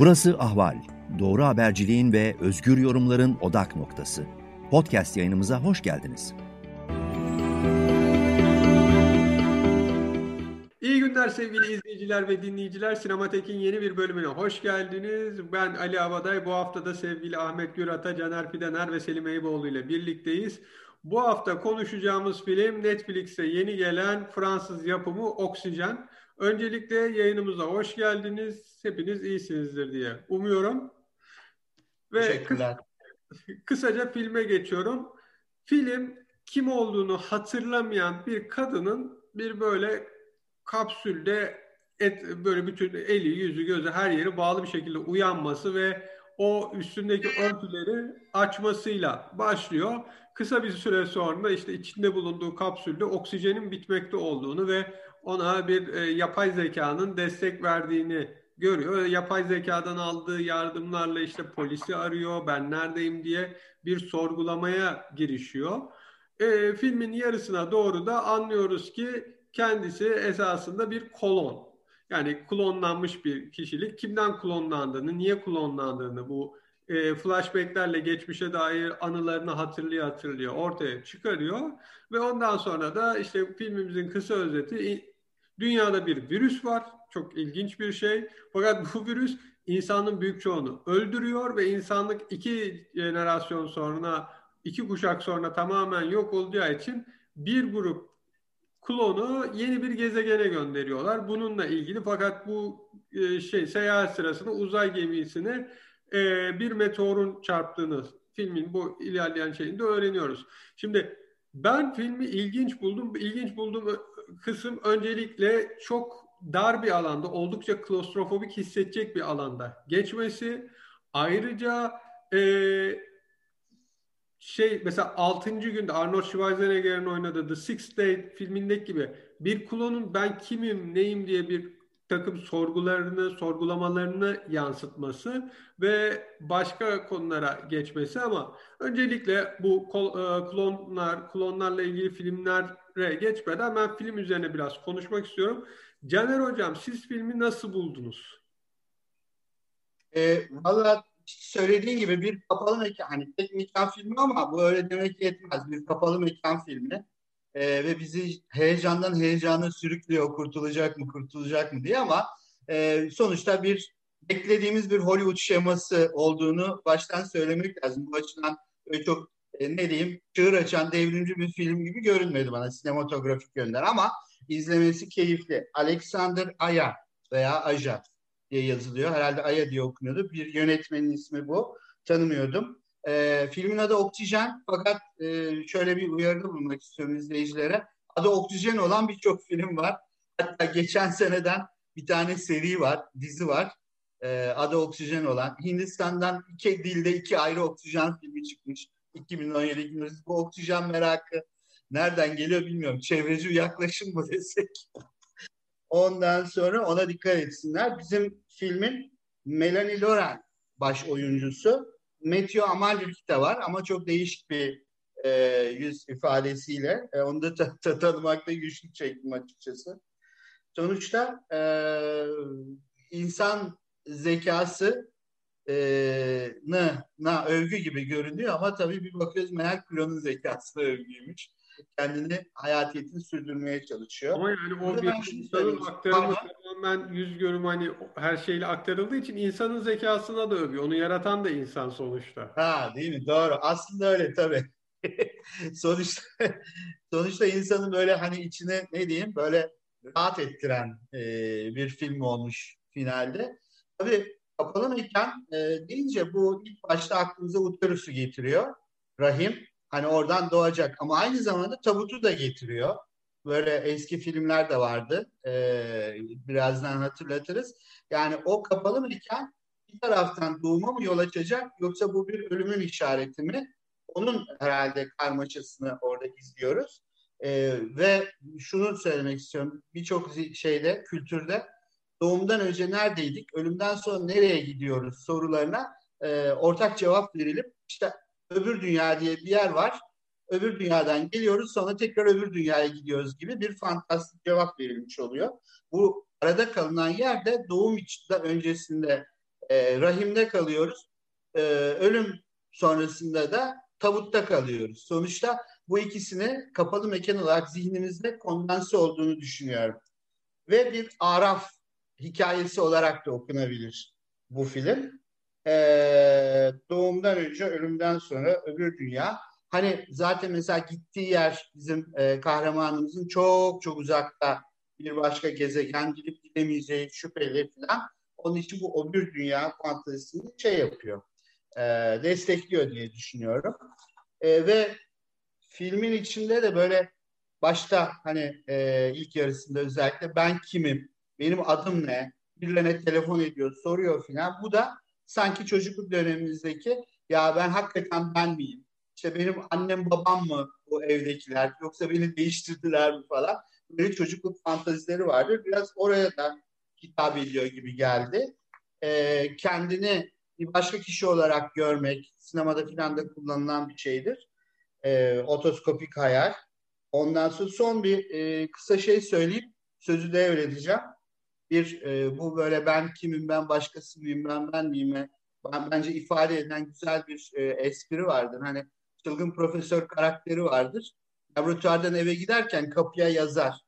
Burası Ahval. Doğru haberciliğin ve özgür yorumların odak noktası. Podcast yayınımıza hoş geldiniz. İyi günler sevgili izleyiciler ve dinleyiciler. Sinematek'in yeni bir bölümüne hoş geldiniz. Ben Ali Avaday. Bu hafta da sevgili Ahmet Gürat'a, Caner Pidener ve Selim Eyüboğlu ile birlikteyiz. Bu hafta konuşacağımız film Netflix'e yeni gelen Fransız yapımı Oksijen. Öncelikle yayınımıza hoş geldiniz. Hepiniz iyisinizdir diye umuyorum. Ve Teşekkürler. kısaca filme geçiyorum. Film kim olduğunu hatırlamayan bir kadının bir böyle kapsülde et böyle bütün eli, yüzü, gözü her yeri bağlı bir şekilde uyanması ve o üstündeki örtüleri açmasıyla başlıyor. Kısa bir süre sonra işte içinde bulunduğu kapsülde oksijenin bitmekte olduğunu ve ona bir e, yapay zekanın destek verdiğini görüyor. Yapay zekadan aldığı yardımlarla işte polisi arıyor, ben neredeyim diye bir sorgulamaya girişiyor. E, filmin yarısına doğru da anlıyoruz ki kendisi esasında bir kolon. Yani klonlanmış bir kişilik. Kimden klonlandığını, niye klonlandığını bu e, flashbacklerle geçmişe dair anılarını hatırlıyor hatırlıyor ortaya çıkarıyor. Ve ondan sonra da işte filmimizin kısa özeti dünyada bir virüs var. Çok ilginç bir şey. Fakat bu virüs insanın büyük çoğunu öldürüyor ve insanlık iki jenerasyon sonra, iki kuşak sonra tamamen yok olacağı için bir grup klonu yeni bir gezegene gönderiyorlar. Bununla ilgili fakat bu e, şey seyahat sırasında uzay gemisini e, bir meteorun çarptığını filmin bu ilerleyen şeyinde öğreniyoruz. Şimdi ben filmi ilginç buldum. İlginç bulduğum kısım öncelikle çok dar bir alanda, oldukça klostrofobik hissedecek bir alanda geçmesi. Ayrıca e, şey mesela 6. günde Arnold Schwarzenegger'in oynadığı The Sixth Day filmindeki gibi bir klonun ben kimim, neyim diye bir takım sorgularını, sorgulamalarını yansıtması ve başka konulara geçmesi ama öncelikle bu e, klonlar, klonlarla ilgili filmlere geçmeden ben film üzerine biraz konuşmak istiyorum. Caner Hocam siz filmi nasıl buldunuz? E, Valla söylediğin gibi bir kapalı mekan, hani tek mekan filmi ama bu öyle demek yetmez. Bir kapalı mekan filmi. E, ve bizi heyecandan heyecana sürüklüyor kurtulacak mı kurtulacak mı diye ama e, sonuçta bir beklediğimiz bir Hollywood şeması olduğunu baştan söylemek lazım. Bu açıdan böyle çok e, ne diyeyim çığır açan devrimci bir film gibi görünmedi bana sinematografik yönden ama izlemesi keyifli. Alexander Aya veya Aja diye yazılıyor. Herhalde Aya diye okunuyordu. Bir yönetmenin ismi bu. Tanımıyordum. E, filmin adı Oksijen fakat e, şöyle bir uyarıda bulunmak istiyorum izleyicilere. Adı Oksijen olan birçok film var. Hatta geçen seneden bir tane seri var, dizi var. E, adı Oksijen olan. Hindistan'dan iki dilde iki ayrı oksijen filmi çıkmış. 2017 2018 bu oksijen merakı nereden geliyor bilmiyorum. Çevreci yaklaşım mı desek? Ondan sonra ona dikkat etsinler. Bizim filmin Melanie Laurent baş oyuncusu. Matthew Amalric de var ama çok değişik bir e, yüz ifadesiyle. E, onu da ta- ta- tanımakta güçlük çektim açıkçası. Sonuçta e, insan zekası e, na, na övgü gibi görünüyor ama tabii bir bakıyoruz meğer klonun zekası da övgüymüş. Kendini hayatiyetini sürdürmeye çalışıyor. Ama yani o Burada bir insanın aktarımı tamamen yüz görüm hani her şeyle aktarıldığı için insanın zekasına da övüyor. Onu yaratan da insan sonuçta. Ha değil mi? Doğru. Aslında öyle tabii. sonuçta sonuçta insanın böyle hani içine ne diyeyim böyle rahat ettiren e, bir film olmuş finalde. Tabii kapalı mekan e, deyince bu ilk başta aklımıza uterusu getiriyor. Rahim hani oradan doğacak ama aynı zamanda tabutu da getiriyor. Böyle eski filmler de vardı. E, birazdan hatırlatırız. Yani o kapalı mekan bir taraftan doğuma mı yol açacak yoksa bu bir ölümün işareti mi? Onun herhalde karmaşasını orada izliyoruz. E, ve şunu söylemek istiyorum. Birçok şeyde, kültürde doğumdan önce neredeydik, ölümden sonra nereye gidiyoruz sorularına e, ortak cevap verilip işte öbür dünya diye bir yer var. Öbür dünyadan geliyoruz sonra tekrar öbür dünyaya gidiyoruz gibi bir fantastik cevap verilmiş oluyor. Bu arada kalınan yerde doğum içinde öncesinde e, rahimde kalıyoruz. E, ölüm sonrasında da tabutta kalıyoruz. Sonuçta bu ikisini kapalı mekan olarak zihnimizde kondanse olduğunu düşünüyorum. Ve bir araf hikayesi olarak da okunabilir bu film. Ee, doğumdan önce, ölümden sonra öbür dünya. Hani zaten mesela gittiği yer bizim e, kahramanımızın çok çok uzakta bir başka gezegen gidip gidemeyeceği şüpheli falan. Onun için bu öbür dünya fantezisini şey yapıyor, e, destekliyor diye düşünüyorum. E, ve filmin içinde de böyle başta hani e, ilk yarısında özellikle ben kimim, benim adım ne, birilerine telefon ediyor, soruyor filan. Bu da sanki çocukluk dönemimizdeki ya ben hakikaten ben miyim? İşte benim annem babam mı bu evdekiler yoksa beni değiştirdiler mi falan. Böyle çocukluk fantazileri vardır. Biraz oraya da hitap ediyor gibi geldi. Ee, kendini bir başka kişi olarak görmek sinemada filan da kullanılan bir şeydir. Ee, otoskopik hayal. Ondan sonra son bir e, kısa şey söyleyip sözü devredeceğim. Bir e, bu böyle ben kimim ben başkası mıyım ben ben miyim ben bence ifade edilen güzel bir e, espri vardır. Hani çılgın profesör karakteri vardır. Laboratuvardan eve giderken kapıya yazar.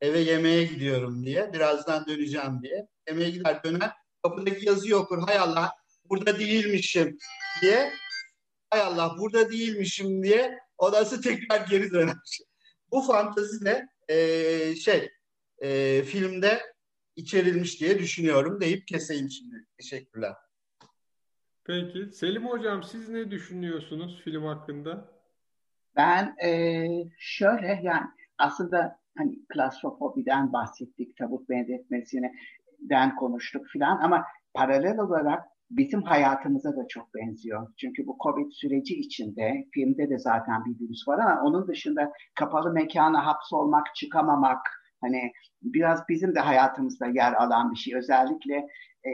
Eve yemeğe gidiyorum diye. Birazdan döneceğim diye. Yemeğe gider döner. Kapıdaki yazıyı okur. Hay Allah burada değilmişim diye. Hay Allah burada değilmişim diye. Odası tekrar geri döner. Bu fantazi de e, şey e, filmde içerilmiş diye düşünüyorum deyip keseyim şimdi. Teşekkürler. Peki. Selim Hocam siz ne düşünüyorsunuz film hakkında? Ben e, şöyle yani aslında hani klastrofobiden bahsettik, tabut benzetmesinden konuştuk filan ama paralel olarak bizim hayatımıza da çok benziyor. Çünkü bu Covid süreci içinde filmde de zaten bir virüs var ama onun dışında kapalı mekana hapsolmak, çıkamamak hani biraz bizim de hayatımızda yer alan bir şey. Özellikle e,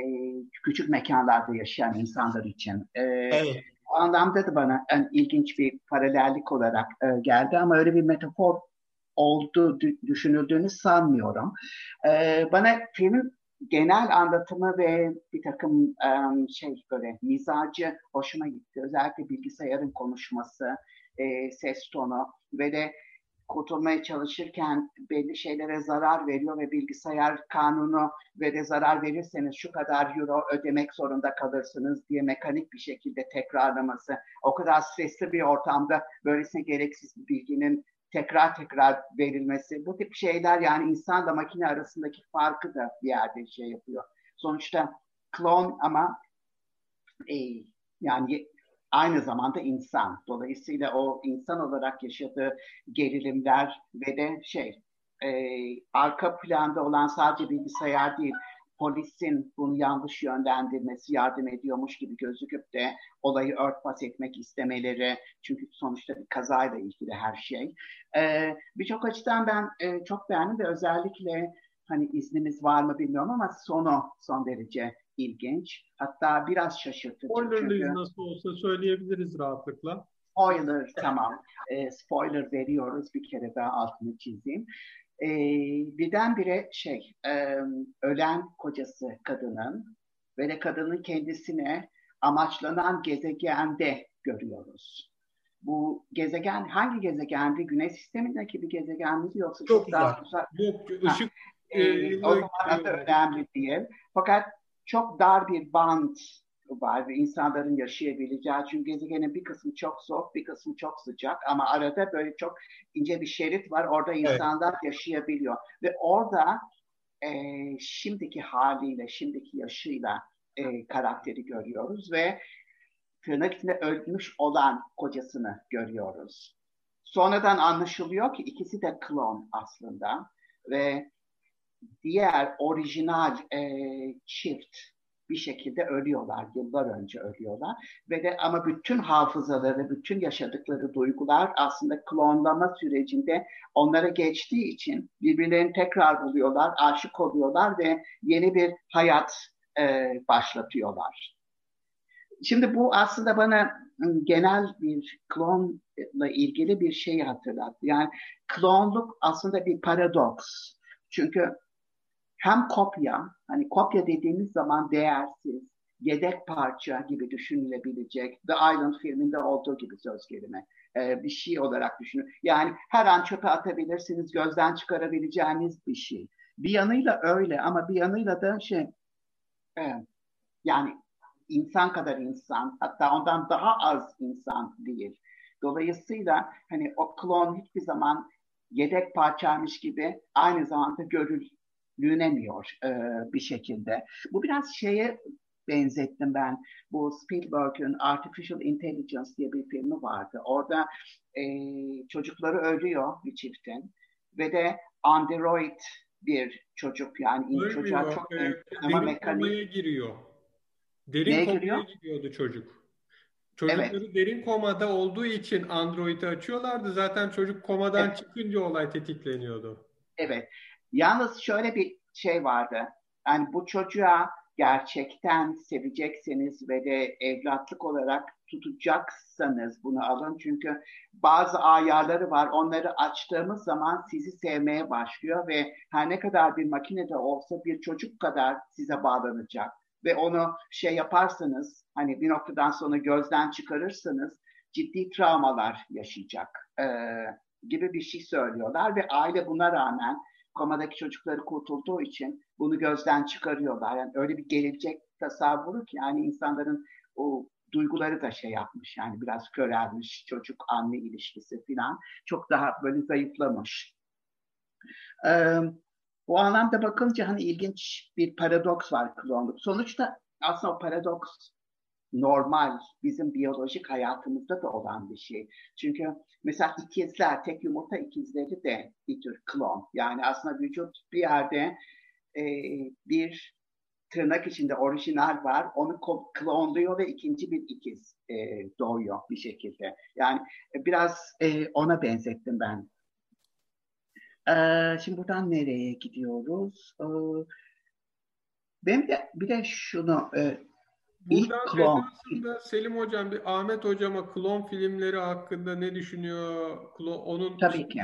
küçük mekanlarda yaşayan insanlar için. E, evet. O anlamda da bana en ilginç bir paralellik olarak e, geldi ama öyle bir metafor oldu düşünüldüğünü sanmıyorum. E, bana filmin genel anlatımı ve bir takım um, şey böyle mizacı hoşuma gitti. Özellikle bilgisayarın konuşması, e, ses tonu ve de kurtulmaya çalışırken belli şeylere zarar veriyor ve bilgisayar kanunu ve de zarar verirseniz şu kadar euro ödemek zorunda kalırsınız diye mekanik bir şekilde tekrarlaması. O kadar stresli bir ortamda böylesine gereksiz bir bilginin tekrar tekrar verilmesi. Bu tip şeyler yani insanla makine arasındaki farkı da bir yerde şey yapıyor. Sonuçta klon ama e, yani aynı zamanda insan. Dolayısıyla o insan olarak yaşadığı gerilimler ve de şey e, arka planda olan sadece bilgisayar değil polisin bunu yanlış yönlendirmesi yardım ediyormuş gibi gözüküp de olayı örtbas etmek istemeleri çünkü sonuçta bir kazayla ilgili her şey. Ee, Birçok açıdan ben e, çok beğendim ve özellikle hani izniniz var mı bilmiyorum ama sonu son derece ilginç. Hatta biraz şaşırtıcı. Spoilerlıyız çünkü... nasıl olsa söyleyebiliriz rahatlıkla. Spoiler tamam. E, spoiler veriyoruz bir kere daha altını çizeyim. E, birdenbire şey e, ölen kocası kadının ve de kadının kendisine amaçlanan gezegende görüyoruz. Bu gezegen hangi gezegendi? Güneş sistemindeki bir gezegen miydi yoksa çok, çok daha uzak? Yok, ışık ha, e, o zaman da önemli değil. Fakat çok dar bir band var ve insanların yaşayabileceği. Çünkü gezegenin bir kısmı çok soğuk, bir kısmı çok sıcak ama arada böyle çok ince bir şerit var. Orada insanlar evet. yaşayabiliyor. Ve orada e, şimdiki haliyle, şimdiki yaşıyla e, karakteri görüyoruz ve tırnak içinde ölmüş olan kocasını görüyoruz. Sonradan anlaşılıyor ki ikisi de klon aslında ve diğer orijinal e, çift bir şekilde ölüyorlar. Yıllar önce ölüyorlar. Ve de ama bütün hafızaları, bütün yaşadıkları duygular aslında klonlama sürecinde onlara geçtiği için birbirlerini tekrar buluyorlar, aşık oluyorlar ve yeni bir hayat e, başlatıyorlar. Şimdi bu aslında bana genel bir klonla ilgili bir şeyi hatırlattı. Yani klonluk aslında bir paradoks. Çünkü hem kopya, hani kopya dediğimiz zaman değersiz, yedek parça gibi düşünülebilecek The Island filminde olduğu gibi söz gelimi e, bir şey olarak düşünün. Yani her an çöpe atabilirsiniz, gözden çıkarabileceğiniz bir şey. Bir yanıyla öyle ama bir yanıyla da şey e, yani insan kadar insan hatta ondan daha az insan değil. Dolayısıyla hani o klon hiçbir zaman yedek parçaymış gibi aynı zamanda görülünemiyor e, bir şekilde. Bu biraz şeye benzettim ben. Bu Spielberg'ün Artificial Intelligence diye bir filmi vardı. Orada e, çocukları ölüyor bir çiftin ve de android bir çocuk yani Ölmüyor. çocuğa çok e, ama derin mekanik. komaya giriyor. Derin Neye komaya giriyor? giriyordu çocuk. Çocukları derin komada olduğu için Android'i açıyorlardı. Zaten çocuk komadan Evet. çıkınca olay tetikleniyordu. Evet. Yalnız şöyle bir şey vardı. Yani bu çocuğa gerçekten sevecekseniz ve de evlatlık olarak tutacaksanız bunu alın. Çünkü bazı ayarları var. Onları açtığımız zaman sizi sevmeye başlıyor ve her ne kadar bir makinede olsa bir çocuk kadar size bağlanacak. Ve onu şey yaparsanız hani bir noktadan sonra gözden çıkarırsanız ciddi travmalar yaşayacak ee, gibi bir şey söylüyorlar ve aile buna rağmen komadaki çocukları kurtulduğu için bunu gözden çıkarıyorlar. Yani öyle bir gelecek tasavvuru ki yani insanların o duyguları da şey yapmış yani biraz körelmiş çocuk anne ilişkisi falan çok daha böyle zayıflamış. Ee, o anlamda bakınca hani ilginç bir paradoks var klonluk. Sonuçta aslında o paradoks normal bizim biyolojik hayatımızda da olan bir şey. Çünkü mesela ikizler, tek yumurta ikizleri de bir tür klon. Yani aslında vücut bir yerde e, bir tırnak içinde orijinal var. Onu klonluyor ve ikinci bir ikiz e, doğuyor bir şekilde. Yani e, biraz e, ona benzettim ben. E, şimdi buradan nereye gidiyoruz? E, ben de bir de şunu e, Buradan klon. esasında Selim Hocam bir Ahmet Hocama klon filmleri hakkında ne düşünüyor? Klon, onun Tabii ki.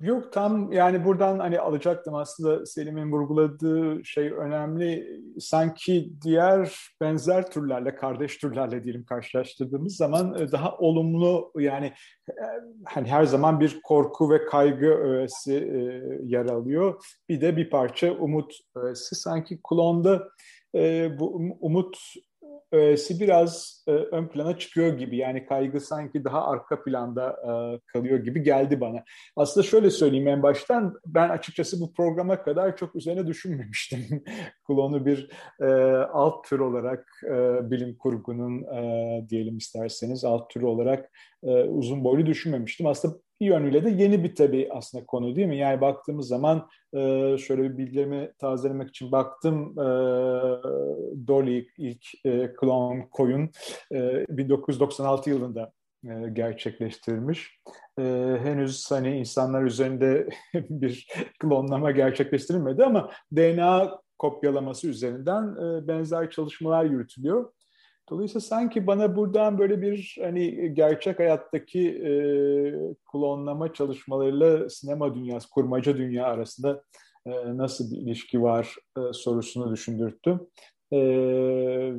Yok tam yani buradan hani alacaktım aslında Selim'in vurguladığı şey önemli. Sanki diğer benzer türlerle, kardeş türlerle diyelim karşılaştırdığımız zaman e, daha olumlu yani e, hani her zaman bir korku ve kaygı öğesi e, yer alıyor. Bir de bir parça umut öğesi. Sanki klonda bu um, umut öğesi biraz e, ön plana çıkıyor gibi. Yani kaygı sanki daha arka planda e, kalıyor gibi geldi bana. Aslında şöyle söyleyeyim en baştan ben açıkçası bu programa kadar çok üzerine düşünmemiştim. Klonu bir e, alt tür olarak e, bilim kurgunun e, diyelim isterseniz alt türü olarak e, uzun boylu düşünmemiştim. Aslında bir yönüyle de yeni bir tabii aslında konu değil mi? Yani baktığımız zaman e, şöyle bir bilgilerimi tazelemek için baktım. E, Dolly ilk e, klon koyun e, 1996 yılında e, gerçekleştirilmiş. E, henüz hani insanlar üzerinde bir klonlama gerçekleştirilmedi ama DNA kopyalaması üzerinden e, benzer çalışmalar yürütülüyor. Dolayısıyla sanki bana buradan böyle bir hani gerçek hayattaki e, klonlama çalışmalarıyla sinema dünyası, kurmaca dünya arasında e, nasıl bir ilişki var e, sorusunu düşündürttü. E,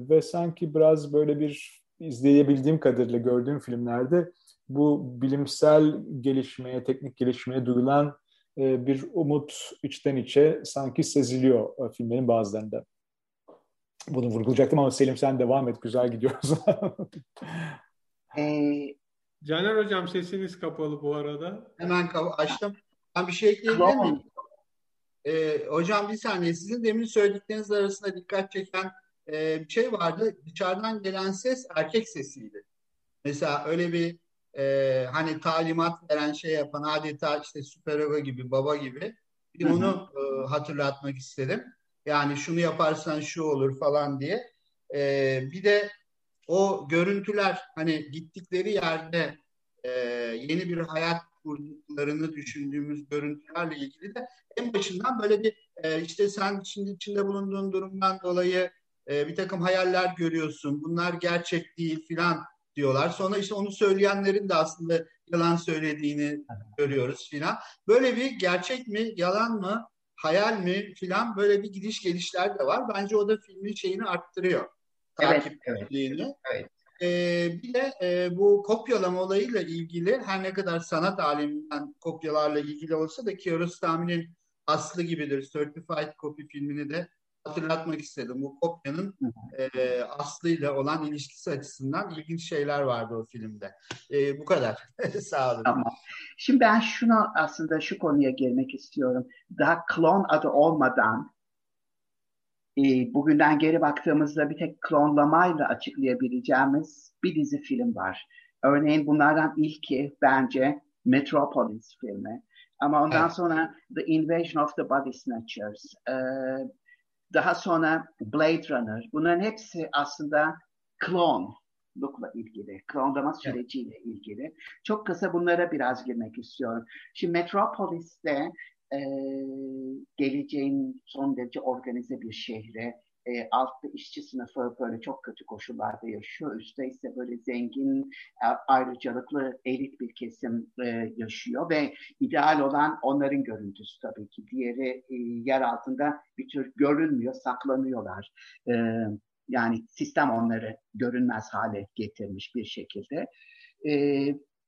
ve sanki biraz böyle bir izleyebildiğim kadarıyla gördüğüm filmlerde bu bilimsel gelişmeye, teknik gelişmeye duyulan e, bir umut içten içe sanki seziliyor e, filmlerin bazılarında. Bunu vurgulayacaktım ama Selim sen devam et. Güzel gidiyoruz. ee, Caner Hocam sesiniz kapalı bu arada. Hemen açtım. Ben bir şey ekleyebilir miyim? Ee, hocam bir saniye. Sizin demin söyledikleriniz arasında dikkat çeken e, bir şey vardı. Dışarıdan gelen ses erkek sesiydi. Mesela öyle bir e, hani talimat veren şey yapan adeta işte süper gibi baba gibi bir onu e, hatırlatmak istedim. Yani şunu yaparsan şu olur falan diye. E, bir de o görüntüler hani gittikleri yerde e, yeni bir hayat kurduklarını düşündüğümüz görüntülerle ilgili de en başından böyle bir e, işte sen şimdi içinde bulunduğun durumdan dolayı e, bir takım hayaller görüyorsun. Bunlar gerçek değil filan diyorlar. Sonra işte onu söyleyenlerin de aslında yalan söylediğini görüyoruz filan. Böyle bir gerçek mi, yalan mı, hayal mi filan böyle bir gidiş gelişler de var. Bence o da filmin şeyini arttırıyor. takipçiliğini. Evet, evet. Ee, bir de e, bu kopyalama olayıyla ilgili her ne kadar sanat aleminden kopyalarla ilgili olsa da Kiarostami'nin Aslı gibidir Certified Copy filmini de hatırlatmak istedim. Bu kopyanın e, Aslı ile olan ilişkisi açısından ilginç şeyler vardı o filmde. E, bu kadar. Sağ olun. Tamam. Şimdi ben şunu aslında şu konuya girmek istiyorum. Daha klon adı olmadan e, bugünden geri baktığımızda bir tek klonlamayla açıklayabileceğimiz bir dizi film var. Örneğin bunlardan ilki bence Metropolis filmi. Ama ondan evet. sonra The Invasion of the Body Snatchers, e, daha sonra Blade Runner. Bunların hepsi aslında klonlukla ilgili, klonlama süreciyle evet. ilgili. Çok kısa bunlara biraz girmek istiyorum. Şimdi Metropolis'te e, geleceğin son derece organize bir şehre, e, altta işçi sınıfı böyle çok kötü koşullarda yaşıyor. Üstte ise böyle zengin, e, ayrıcalıklı elit bir kesim e, yaşıyor ve ideal olan onların görüntüsü tabii ki. Diğeri e, yer altında bir tür görünmüyor, saklanıyorlar. E, yani sistem onları görünmez hale getirmiş bir şekilde. E,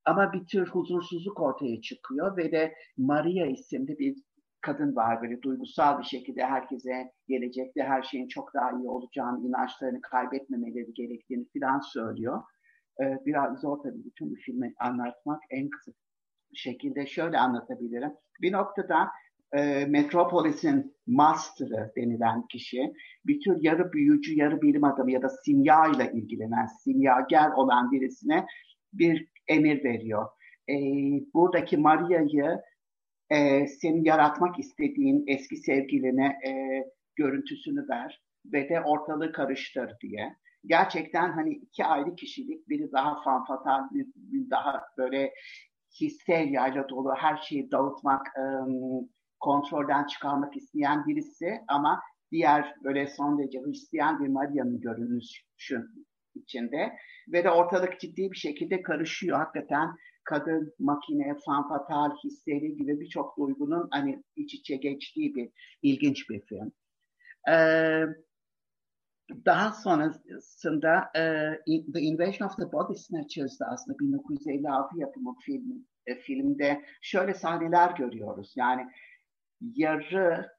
ama bir tür huzursuzluk ortaya çıkıyor ve de Maria isimli bir kadın var böyle duygusal bir şekilde herkese gelecekte her şeyin çok daha iyi olacağını, inançlarını kaybetmemeleri gerektiğini falan söylüyor. Ee, biraz zor tabii bütün bu filmi anlatmak en kısa şekilde şöyle anlatabilirim. Bir noktada e, Metropolis'in master'ı denilen kişi bir tür yarı büyücü, yarı bilim adamı ya da simya ile ilgilenen, simyager olan birisine bir emir veriyor. E, buradaki Maria'yı e, senin yaratmak istediğin eski sevgiline e, görüntüsünü ver ve de ortalığı karıştır diye. Gerçekten hani iki ayrı kişilik, biri daha fanfatal, bir daha böyle histeryayla dolu, her şeyi dağıtmak, e, kontrolden çıkarmak isteyen birisi ama diğer böyle son derece Hristiyan bir Maria'nın görünüşü içinde ve de ortalık ciddi bir şekilde karışıyor. Hakikaten kadın, makine, fanfatal, histeri gibi birçok duygunun hani iç içe geçtiği bir ilginç bir film. Ee, daha sonrasında e, The Invasion of the Body Snatchers'da aslında 1956 yapımı film, e, filmde şöyle sahneler görüyoruz. Yani yarı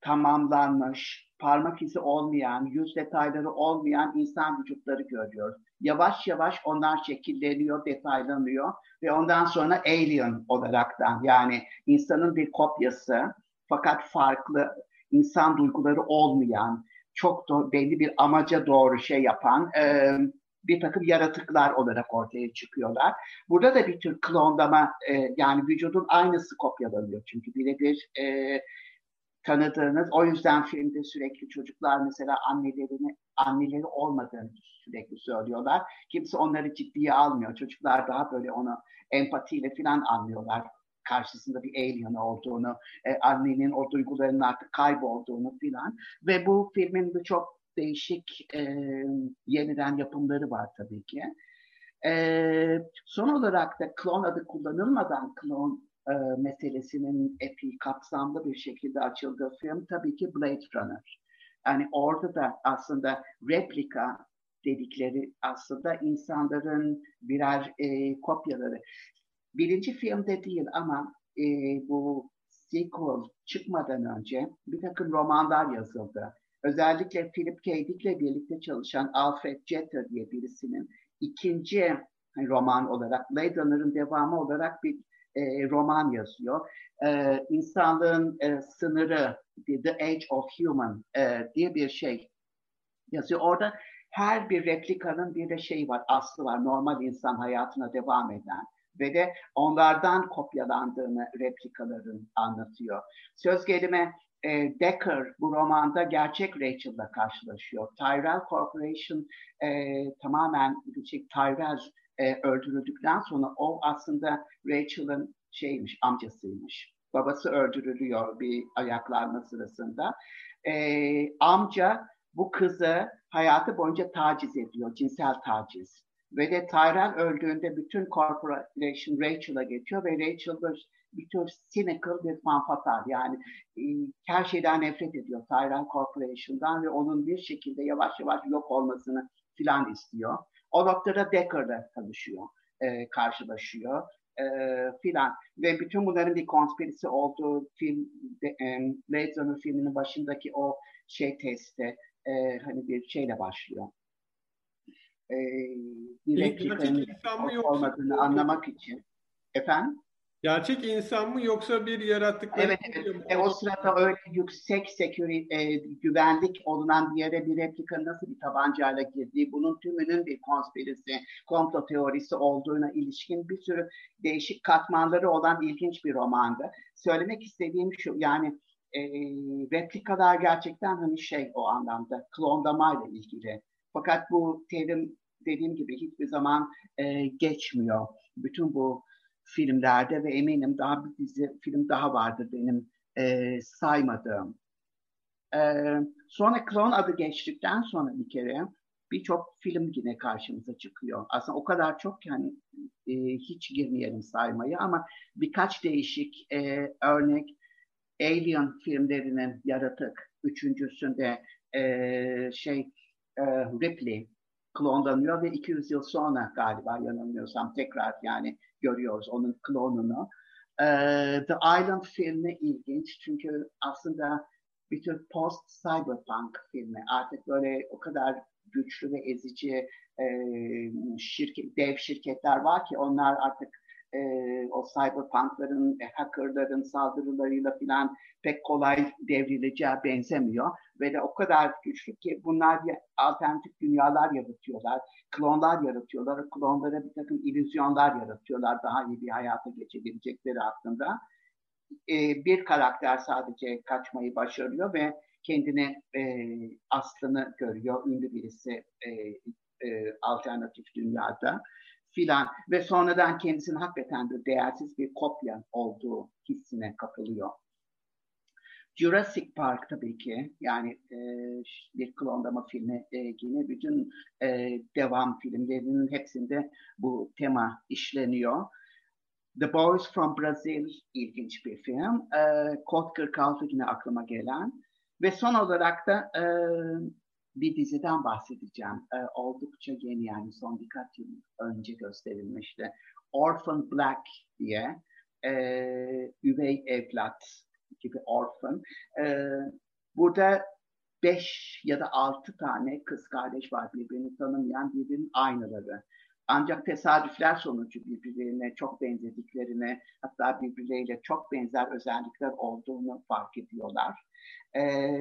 tamamlanmış, parmak izi olmayan, yüz detayları olmayan insan vücutları görüyoruz. Yavaş yavaş onlar şekilleniyor, detaylanıyor ve ondan sonra alien olaraktan yani insanın bir kopyası fakat farklı insan duyguları olmayan, çok da belli bir amaca doğru şey yapan e, bir takım yaratıklar olarak ortaya çıkıyorlar. Burada da bir tür klonlama e, yani vücudun aynısı kopyalanıyor çünkü birebir e, tanıdığınız. O yüzden filmde sürekli çocuklar mesela annelerini anneleri olmadığını sürekli söylüyorlar. Kimse onları ciddiye almıyor. Çocuklar daha böyle onu empatiyle falan anlıyorlar karşısında bir alien olduğunu, e, annenin o duygularının artık kaybolduğunu filan. Ve bu filmin de çok değişik e, yeniden yapımları var tabii ki. E, son olarak da klon adı kullanılmadan klon e, meselesinin epey kapsamlı bir şekilde açıldığı film tabii ki Blade Runner. Yani orada da aslında replika dedikleri aslında insanların birer e, kopyaları. Birinci filmde değil ama e, bu sequel çıkmadan önce bir takım romanlar yazıldı. Özellikle Philip K. Dick'le birlikte çalışan Alfred Jeter diye birisinin ikinci roman olarak, Blade Runner'ın devamı olarak bir e, roman yazıyor. E, insanlığın e, sınırı, The Age of Human e, diye bir şey yazıyor. Orada her bir replikanın bir de şey var, aslı var. Normal insan hayatına devam eden ve de onlardan kopyalandığını replikaların anlatıyor. Söz gelime e, Decker bu romanda gerçek Rachel'la karşılaşıyor. Tyrell Corporation e, tamamen şey, Tyrell e, öldürüldükten sonra o aslında Rachel'ın şeymiş, amcasıymış. Babası öldürülüyor bir ayaklanma sırasında. E, amca bu kızı hayatı boyunca taciz ediyor, cinsel taciz. Ve de Tyrell öldüğünde bütün corporation Rachel'a geçiyor ve Rachel bir tür cynical bir fanfatal yani e, her şeyden nefret ediyor Tyrell Corporation'dan ve onun bir şekilde yavaş yavaş yok olmasını filan istiyor. O noktada Decker'la tanışıyor, e, karşılaşıyor e, filan. Ve bütün bunların bir konspirisi olduğu film, de, e, Blade Runner filminin başındaki o şey testi e, hani bir şeyle başlıyor. E, bir replikanın olmadığını anlamak için. Efendim? Gerçek insan mı yoksa bir yaratık Evet, evet. E, o sırada öyle yüksek security, e, güvenlik olunan bir yere bir replika nasıl bir tabancayla girdiği, bunun tümünün bir konspirisi, komplo teorisi olduğuna ilişkin bir sürü değişik katmanları olan ilginç bir romandı. Söylemek istediğim şu, yani e, replikalar gerçekten hani şey o anlamda klonlamayla ilgili. Fakat bu terim dediğim gibi hiçbir zaman e, geçmiyor. Bütün bu filmlerde ve eminim daha bir dizi film daha vardır benim e, saymadığım. E, sonra Klon adı geçtikten sonra bir kere birçok film yine karşımıza çıkıyor. Aslında o kadar çok ki hani e, hiç girmeyelim saymayı ama birkaç değişik e, örnek Alien filmlerinin yaratık üçüncüsünde e, şey e, Ripley klonlanıyor ve 200 yıl sonra galiba yanılmıyorsam tekrar yani görüyoruz onun klonunu. E, The Island filmi ilginç çünkü aslında bir tür post cyberpunk filmi. Artık böyle o kadar güçlü ve ezici e, şirket, dev şirketler var ki onlar artık e, o cyberpunkların, e, hackerların saldırılarıyla filan pek kolay devrileceği benzemiyor. Ve de o kadar güçlü ki bunlar alternatif dünyalar yaratıyorlar, klonlar yaratıyorlar. Klonlara bir takım illüzyonlar yaratıyorlar daha iyi bir hayata geçebilecekleri hakkında. E, bir karakter sadece kaçmayı başarıyor ve kendine e, aslını görüyor. Ünlü birisi e, e, alternatif dünyada filan ve sonradan kendisinin hakikaten de değersiz bir kopya olduğu hissine kapılıyor. Jurassic Park tabii ki yani e, bir klonlama filmi e, yine bütün e, devam filmlerinin hepsinde bu tema işleniyor. The Boys from Brazil ilginç bir film. E, Kod 46 yine aklıma gelen. Ve son olarak da e, bir diziden bahsedeceğim. E, oldukça yeni yani son birkaç yıl önce gösterilmişti. Orphan Black diye e, üvey evlat gibi orphan. E, burada beş ya da altı tane kız kardeş var birbirini tanımayan birbirinin aynıları. Ancak tesadüfler sonucu birbirlerine çok benzediklerini hatta birbirleriyle çok benzer özellikler olduğunu fark ediyorlar. Ee,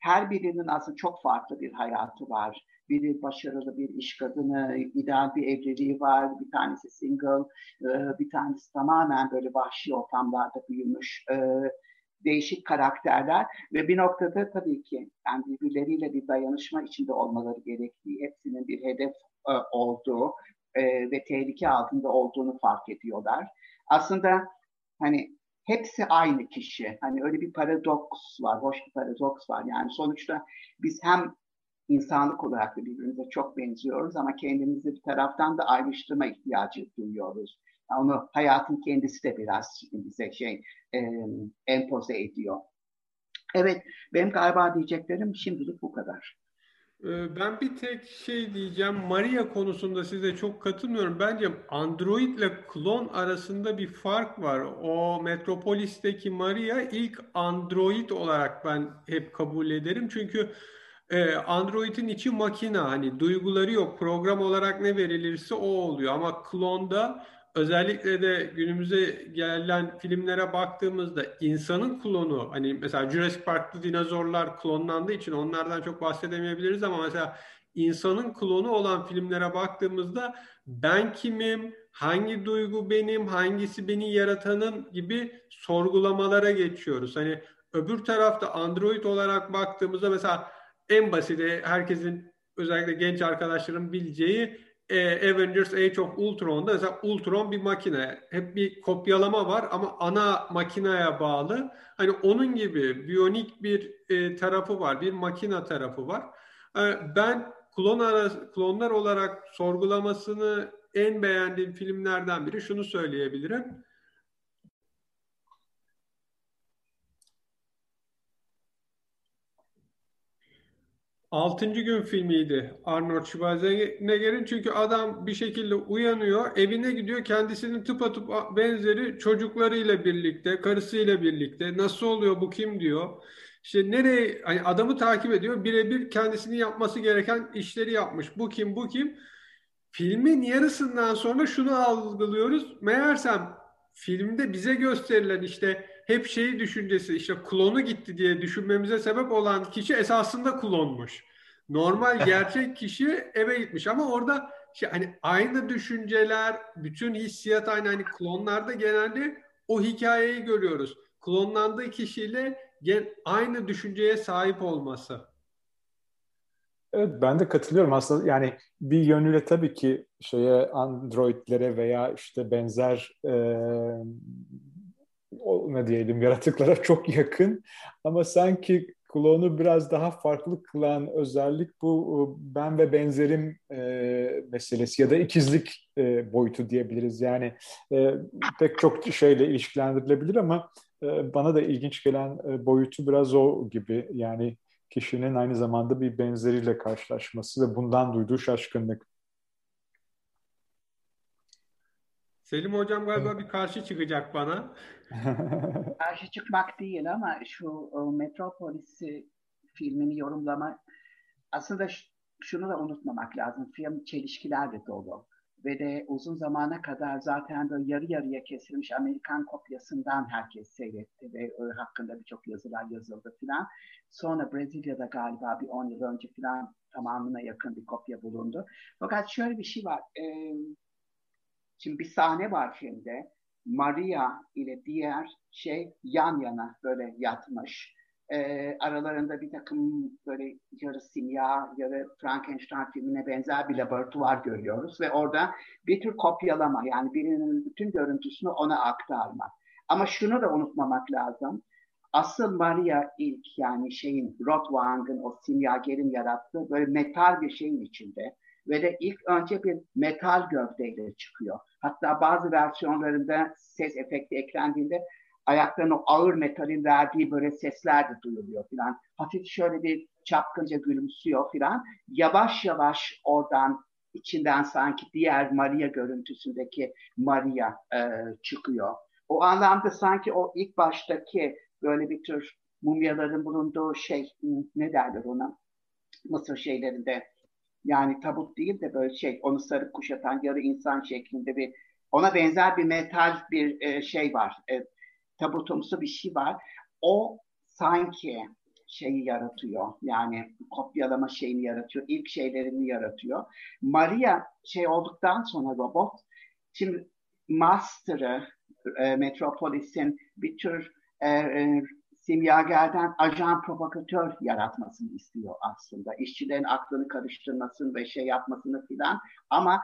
her birinin aslında çok farklı bir hayatı var. Biri başarılı bir iş kadını, ideal bir evliliği var, bir tanesi single, e, bir tanesi tamamen böyle vahşi ortamlarda büyümüş e, değişik karakterler ve bir noktada tabii ki yani birbirleriyle bir dayanışma içinde olmaları gerektiği, hepsinin bir hedef e, olduğu ve tehlike altında olduğunu fark ediyorlar. Aslında hani hepsi aynı kişi. Hani öyle bir paradoks var, hoş bir paradoks var. Yani sonuçta biz hem insanlık olarak da birbirimize çok benziyoruz ama kendimizi bir taraftan da ayrıştırma ihtiyacı duyuyoruz. Onu hayatın kendisi de biraz bize şey e, empoze ediyor. Evet, benim galiba diyeceklerim şimdilik bu kadar. Ben bir tek şey diyeceğim. Maria konusunda size çok katılmıyorum. Bence Android ile klon arasında bir fark var. O Metropolis'teki Maria ilk Android olarak ben hep kabul ederim. Çünkü Android'in içi makina. Hani duyguları yok. Program olarak ne verilirse o oluyor. Ama klonda özellikle de günümüze gelen filmlere baktığımızda insanın klonu hani mesela Jurassic Park'ta dinozorlar klonlandığı için onlardan çok bahsedemeyebiliriz ama mesela insanın klonu olan filmlere baktığımızda ben kimim, hangi duygu benim, hangisi beni yaratanın gibi sorgulamalara geçiyoruz. Hani öbür tarafta Android olarak baktığımızda mesela en basiti herkesin özellikle genç arkadaşların bileceği e, Avengers Age of Ultron'da mesela Ultron bir makine. Hep bir kopyalama var ama ana makineye bağlı. Hani onun gibi biyonik bir e, tarafı var. Bir makina tarafı var. E, ben klon arası, klonlar olarak sorgulamasını en beğendiğim filmlerden biri şunu söyleyebilirim. Altıncı gün filmiydi Arnold Schwarzenegger'in çünkü adam bir şekilde uyanıyor, evine gidiyor, kendisinin tıpatıp benzeri çocuklarıyla birlikte, karısıyla birlikte nasıl oluyor bu kim diyor. İşte nereye hani adamı takip ediyor, birebir kendisini yapması gereken işleri yapmış. Bu kim, bu kim? Filmin yarısından sonra şunu algılıyoruz. Meğersem filmde bize gösterilen işte hep şeyi düşüncesi işte klonu gitti diye düşünmemize sebep olan kişi esasında klonmuş. Normal gerçek kişi eve gitmiş ama orada şey, hani aynı düşünceler, bütün hissiyat aynı hani klonlarda genelde o hikayeyi görüyoruz. Klonlandığı kişiyle aynı düşünceye sahip olması. Evet ben de katılıyorum aslında yani bir yönüyle tabii ki şeye androidlere veya işte benzer e, ne diyelim yaratıklara çok yakın ama sanki klonu biraz daha farklı kılan özellik bu ben ve benzerim e, meselesi ya da ikizlik e, boyutu diyebiliriz. Yani e, pek çok şeyle ilişkilendirilebilir ama e, bana da ilginç gelen e, boyutu biraz o gibi. Yani kişinin aynı zamanda bir benzeriyle karşılaşması ve bundan duyduğu şaşkınlık. Selim hocam galiba bir karşı çıkacak bana. karşı çıkmak değil ama şu Metropolis'i filmini yorumlama aslında şunu da unutmamak lazım. Film çelişkilerle dolu ve de uzun zamana kadar zaten böyle yarı yarıya kesilmiş Amerikan kopyasından herkes seyretti ve e, hakkında birçok yazılar yazıldı filan. Sonra Brezilya'da galiba bir 10 yıl önce filan tamamına yakın bir kopya bulundu. Fakat şöyle bir şey var. E, şimdi bir sahne var filmde. Maria ile diğer şey yan yana böyle yatmış e, aralarında bir takım böyle yarı simya, yarı Frankenstein filmine benzer bir laboratuvar görüyoruz ve orada bir tür kopyalama yani birinin bütün görüntüsünü ona aktarma. Ama şunu da unutmamak lazım. Asıl Maria ilk yani şeyin Rothwang'ın o simyagerin yarattığı böyle metal bir şeyin içinde ve de ilk önce bir metal gövdeyle çıkıyor. Hatta bazı versiyonlarında ses efekti eklendiğinde ayaklarının o ağır metalin verdiği böyle sesler de duyuluyor filan. Hafif şöyle bir çapkınca gülümsüyor filan. Yavaş yavaş oradan içinden sanki diğer Maria görüntüsündeki Maria e, çıkıyor. O anlamda sanki o ilk baştaki böyle bir tür mumyaların bulunduğu şey ne derler ona? Mısır şeylerinde yani tabut değil de böyle şey onu sarıp kuşatan yarı insan şeklinde bir ona benzer bir metal bir e, şey var. E, tabutumsu bir şey var. O sanki şeyi yaratıyor. Yani kopyalama şeyini yaratıyor. İlk şeylerini yaratıyor. Maria şey olduktan sonra robot şimdi Master'ı e, Metropolis'in bir tür e, e, simyagerden ajan provokatör yaratmasını istiyor aslında. İşçilerin aklını karıştırmasını ve şey yapmasını filan. Ama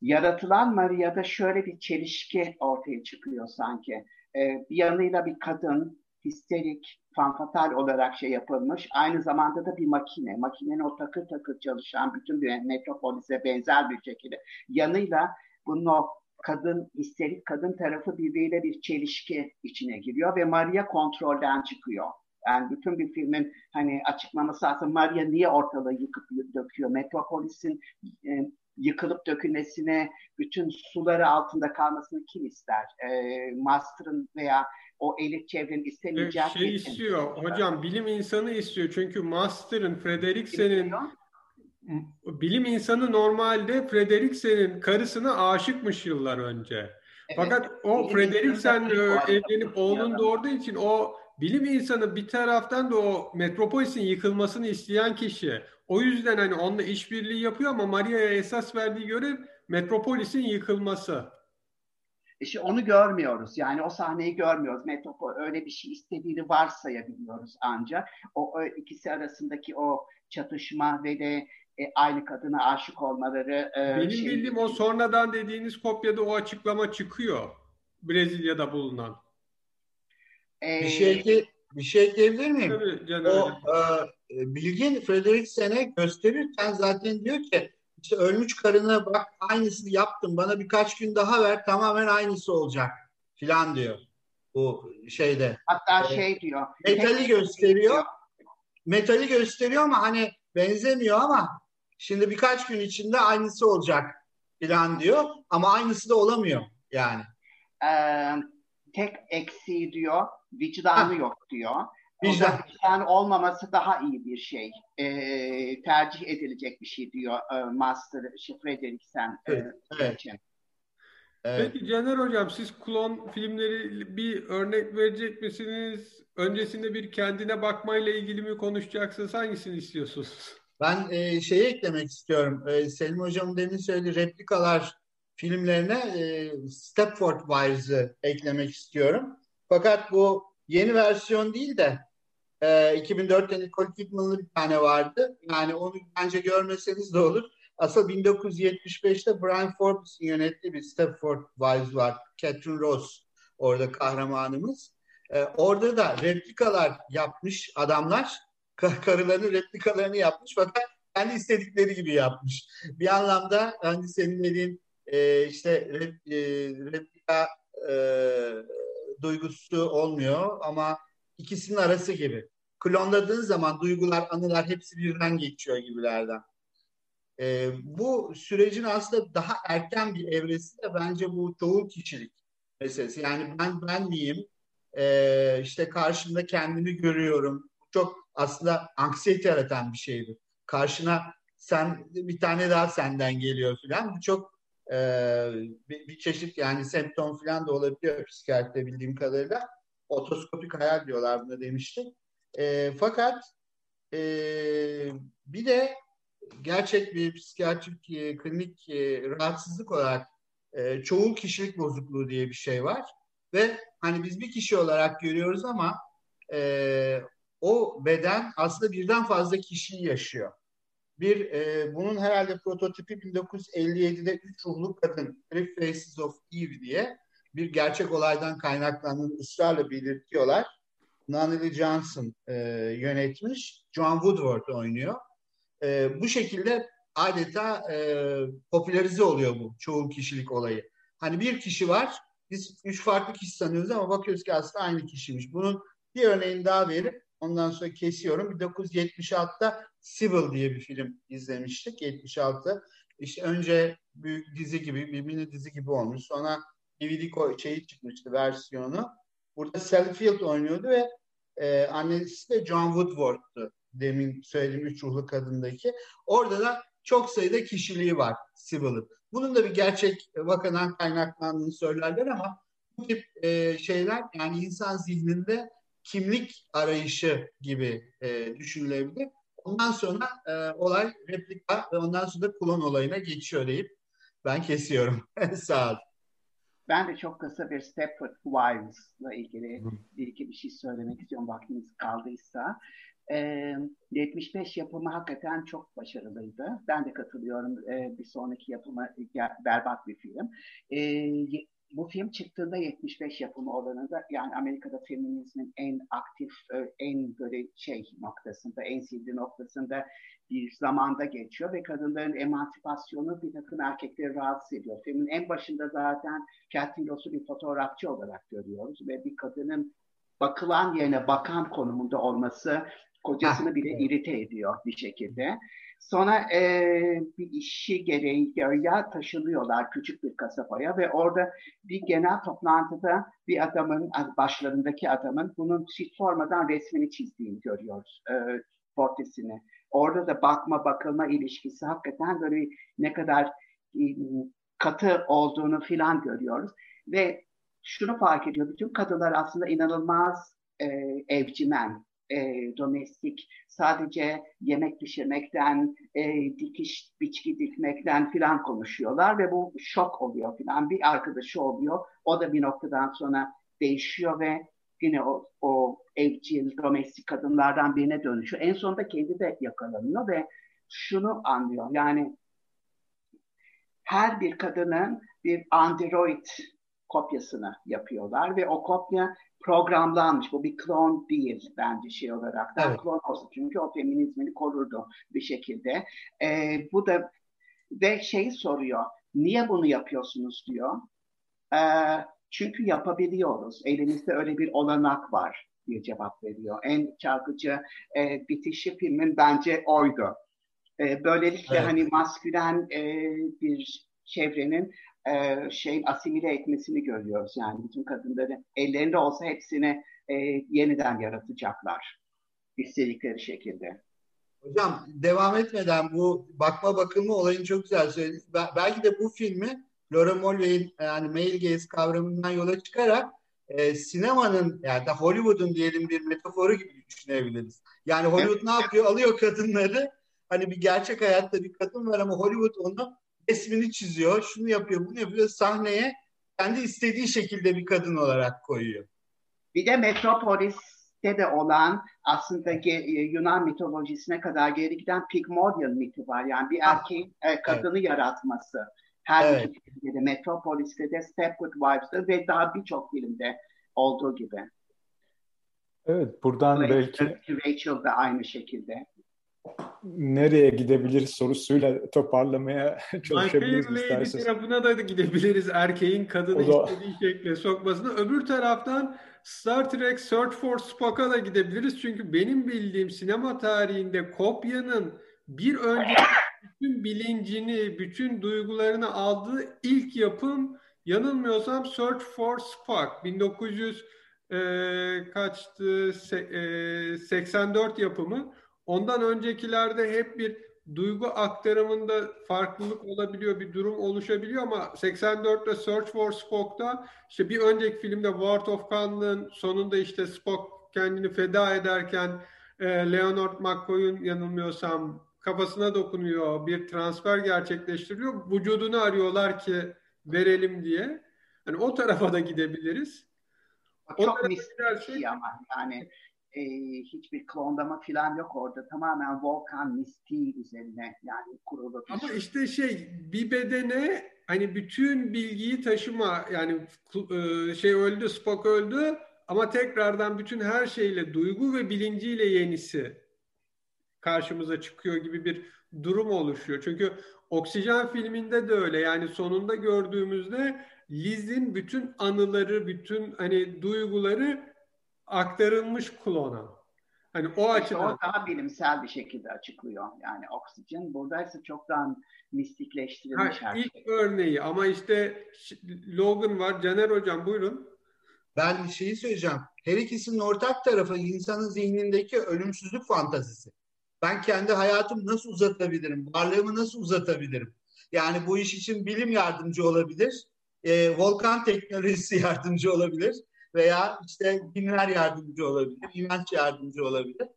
yaratılan Maria'da şöyle bir çelişki ortaya çıkıyor sanki e, bir yanıyla bir kadın histerik, fanfatal olarak şey yapılmış. Aynı zamanda da bir makine. Makinenin o takır takır çalışan bütün bir metropolise benzer bir şekilde. Yanıyla bunun o kadın, histerik kadın tarafı birbiriyle bir çelişki içine giriyor ve Maria kontrolden çıkıyor. Yani bütün bir filmin hani açıklaması aslında Maria niye ortalığı yıkıp döküyor? Metropolis'in e, yıkılıp dökülmesine, bütün suları altında kalmasını kim ister? E, Master'ın veya o elit çevrenin istemeyeceği... Şey istiyor, hocam bilim insanı istiyor. Çünkü Master'ın, Frederiksen'in bilim insanı normalde Frederiksen'in karısına aşıkmış yıllar önce. Evet, Fakat o Frederiksen'le evlenip oğlun doğurduğu için o bilim insanı bir taraftan da o metropolisin yıkılmasını isteyen kişi. O yüzden hani onunla işbirliği yapıyor ama Maria'ya esas verdiği görev metropolisin yıkılması. İşte onu görmüyoruz. Yani o sahneyi görmüyoruz. Metropol öyle bir şey istediğini varsayabiliyoruz ancak. O, o ikisi arasındaki o çatışma ve de e, aynı kadına aşık olmaları. E, Benim şey... bildiğim o sonradan dediğiniz kopyada o açıklama çıkıyor. Brezilya'da bulunan. Ee, bir şey bir şey ekleyebilir miyim? Tabii, o e, bilgin Frederiksen'e gösterirken zaten diyor ki işte ölmüş karına bak aynısını yaptım bana birkaç gün daha ver tamamen aynısı olacak filan diyor bu şeyde. Hatta e, şey diyor. Metali gösteriyor. Metali gösteriyor ama hani benzemiyor ama şimdi birkaç gün içinde aynısı olacak falan diyor ama aynısı da olamıyor yani. Ee, tek eksiği diyor vicdanı Ha. yok diyor. Vicdan. Vicdan. vicdan olmaması daha iyi bir şey. Ee, tercih edilecek bir şey diyor e, Master Fredriksen e, Evet, evet. için. Evet. Peki Caner Hocam siz klon filmleri bir örnek verecek misiniz? Öncesinde bir kendine bakmayla ilgili mi konuşacaksınız? Hangisini istiyorsunuz? Ben e, şeyi eklemek istiyorum. E, Selim Hocam'ın demin söylediği replikalar filmlerine e, Stepford Wires'ı eklemek istiyorum. Fakat bu yeni versiyon değil de e, 2004'te Nicole Kidman'lı bir tane vardı. Yani onu bence görmeseniz de olur. Asıl 1975'te Brian Forbes'in yönettiği bir Stepford Wives var. Catherine Ross orada kahramanımız. E, orada da replikalar yapmış adamlar. Ka- Karıların replikalarını yapmış fakat kendi istedikleri gibi yapmış. Bir anlamda hani senin dediğin e, işte rep- e, replika e, duygusu olmuyor ama ikisinin arası gibi. Klonladığın zaman duygular, anılar hepsi birden geçiyor gibilerden. E, bu sürecin aslında daha erken bir evresi de bence bu çoğul kişilik meselesi. Yani ben ben miyim? E, işte karşımda kendimi görüyorum. Çok aslında anksiyete yaratan bir şeydir. Karşına sen bir tane daha senden geliyor falan. Bu çok e, bir, bir çeşit yani semptom falan da olabiliyor psikiyatride bildiğim kadarıyla. Otoskopik hayal diyorlar buna demiştik. E, fakat e, bir de gerçek bir psikiyatrik e, klinik e, rahatsızlık olarak e, çoğul kişilik bozukluğu diye bir şey var. Ve hani biz bir kişi olarak görüyoruz ama e, o beden aslında birden fazla kişiyi yaşıyor. Bir e, bunun herhalde prototipi 1957'de Üç Ruhlu Kadın, Three Faces of Eve diye bir gerçek olaydan kaynaklandığını ısrarla belirtiyorlar. Nunley Johnson e, yönetmiş, John Woodward oynuyor. E, bu şekilde adeta e, popülerize oluyor bu çoğul kişilik olayı. Hani bir kişi var, biz üç farklı kişi sanıyoruz ama bakıyoruz ki aslında aynı kişiymiş. Bunun bir örneğini daha verip ondan sonra kesiyorum. 1976'da Civil diye bir film izlemiştik. 76. İşte önce büyük dizi gibi, bir mini dizi gibi olmuş. Sonra DVD şeyi çıkmıştı versiyonu. Burada Sally Field oynuyordu ve e, annesi de John Woodward'tu. Demin söylediğim üç ruhlu kadındaki. Orada da çok sayıda kişiliği var Civil'ın. Bunun da bir gerçek vakadan kaynaklandığını söylerler ama bu tip e, şeyler yani insan zihninde kimlik arayışı gibi e, düşünülebilir. Ondan sonra e, olay replika ve ondan sonra da klon olayına geçiyor deyip ben kesiyorum. Sağ ol. Ben de çok kısa bir Stepford Wives'la ilgili bir iki bir şey söylemek istiyorum vaktiniz kaldıysa. Ee, 75 yapımı hakikaten çok başarılıydı. Ben de katılıyorum. Ee, bir sonraki yapımı berbat bir film. Ee, bu film çıktığında 75 yapımı olanında yani Amerika'da feminizmin en aktif, en böyle şey noktasında, en sildi noktasında bir zamanda geçiyor ve kadınların emansipasyonu bir takım erkekleri rahatsız ediyor. Filmin en başında zaten Catherine Ross'u bir fotoğrafçı olarak görüyoruz ve bir kadının bakılan yerine bakan konumunda olması kocasını bile irite ediyor bir şekilde. Sonra e, bir işi gereği ya taşınıyorlar küçük bir kasabaya ve orada bir genel toplantıda bir adamın başlarındaki adamın bunun hiç sormadan resmini çizdiğini görüyoruz. E, portresini. Orada da bakma bakılma ilişkisi hakikaten böyle ne kadar e, katı olduğunu filan görüyoruz. Ve şunu fark ediyor bütün kadınlar aslında inanılmaz e, evcimen, e, domestik, sadece yemek pişirmekten, e, dikiş, biçki dikmekten filan konuşuyorlar ve bu şok oluyor filan. Bir arkadaşı oluyor, o da bir noktadan sonra değişiyor ve yine o, o evcil, domestik kadınlardan birine dönüşüyor. En sonunda kendi de yakalanıyor ve şunu anlıyor. Yani her bir kadının bir android kopyasını yapıyorlar ve o kopya programlanmış. Bu bir klon değil bence şey olarak. Daha evet. klon olsun çünkü o feminizmini korurdu bir şekilde. E, bu da ve şey soruyor. Niye bunu yapıyorsunuz diyor. E, çünkü yapabiliyoruz. Elimizde öyle bir olanak var diye cevap veriyor. En çarpıcı e, bitişi filmin bence oydu. E, böylelikle evet. hani maskülen e, bir çevrenin e, şeyin asimile etmesini görüyoruz. Yani bütün kadınları ellerinde olsa hepsini e, yeniden yaratacaklar istedikleri şekilde. Hocam devam etmeden bu bakma bakımı olayını çok güzel söylediniz. Belki de bu filmi Laura Mulvey'in yani male gaze kavramından yola çıkarak e, sinemanın yani da Hollywood'un diyelim bir metaforu gibi düşünebiliriz. Yani Hollywood ne yapıyor? Alıyor kadınları hani bir gerçek hayatta bir kadın var ama Hollywood onu resmini çiziyor, şunu yapıyor, bunu yapıyor sahneye kendi istediği şekilde bir kadın olarak koyuyor. Bir de Metropolis'te de olan aslında e, Yunan mitolojisine kadar geri giden Pygmalion miti var. Yani bir erkeğin e, kadını evet. yaratması. Her evet. iki filmde de Metropolis'te de Stepford Wives'da ve daha birçok filmde olduğu gibi. Evet buradan Rachel, belki Rachel da aynı şekilde nereye gidebiliriz sorusuyla toparlamaya çalışabiliriz isterseniz. tarafına da gidebiliriz erkeğin kadını da... istediği şekle sokmasına. Öbür taraftan Star Trek Search for Spock'a da gidebiliriz. Çünkü benim bildiğim sinema tarihinde kopyanın bir önceki bütün bilincini, bütün duygularını aldığı ilk yapım yanılmıyorsam Search for Spock 1900 e, kaçtı se, e, 84 yapımı. Ondan öncekilerde hep bir duygu aktarımında farklılık olabiliyor, bir durum oluşabiliyor ama 84'te Search for Spock'ta işte bir önceki filmde Ward of Khan'ın sonunda işte Spock kendini feda ederken e, Leonard McCoy'un yanılmıyorsam kafasına dokunuyor, bir transfer gerçekleştiriliyor. Vücudunu arıyorlar ki verelim diye. Yani o tarafa da gidebiliriz. Çok o mistik ama yani e, hiçbir klonlama falan yok orada. Tamamen volkan mistiği üzerine yani kurulu. Ama işte şey bir bedene hani bütün bilgiyi taşıma yani e, şey öldü Spock öldü ama tekrardan bütün her şeyle duygu ve bilinciyle yenisi karşımıza çıkıyor gibi bir durum oluşuyor. Çünkü Oksijen filminde de öyle. Yani sonunda gördüğümüzde Liz'in bütün anıları, bütün hani duyguları aktarılmış klona. Hani o açıdan. o daha bilimsel bir şekilde açıklıyor. Yani oksijen buradaysa çoktan mistikleştirilmiş ha, her ilk şey. örneği ama işte Logan var. Caner Hocam buyurun. Ben şeyi söyleyeceğim. Her ikisinin ortak tarafı insanın zihnindeki ölümsüzlük fantazisi. Ben kendi hayatımı nasıl uzatabilirim? Varlığımı nasıl uzatabilirim? Yani bu iş için bilim yardımcı olabilir. E, volkan teknolojisi yardımcı olabilir veya işte dinler yardımcı olabilir, inanç yardımcı olabilir.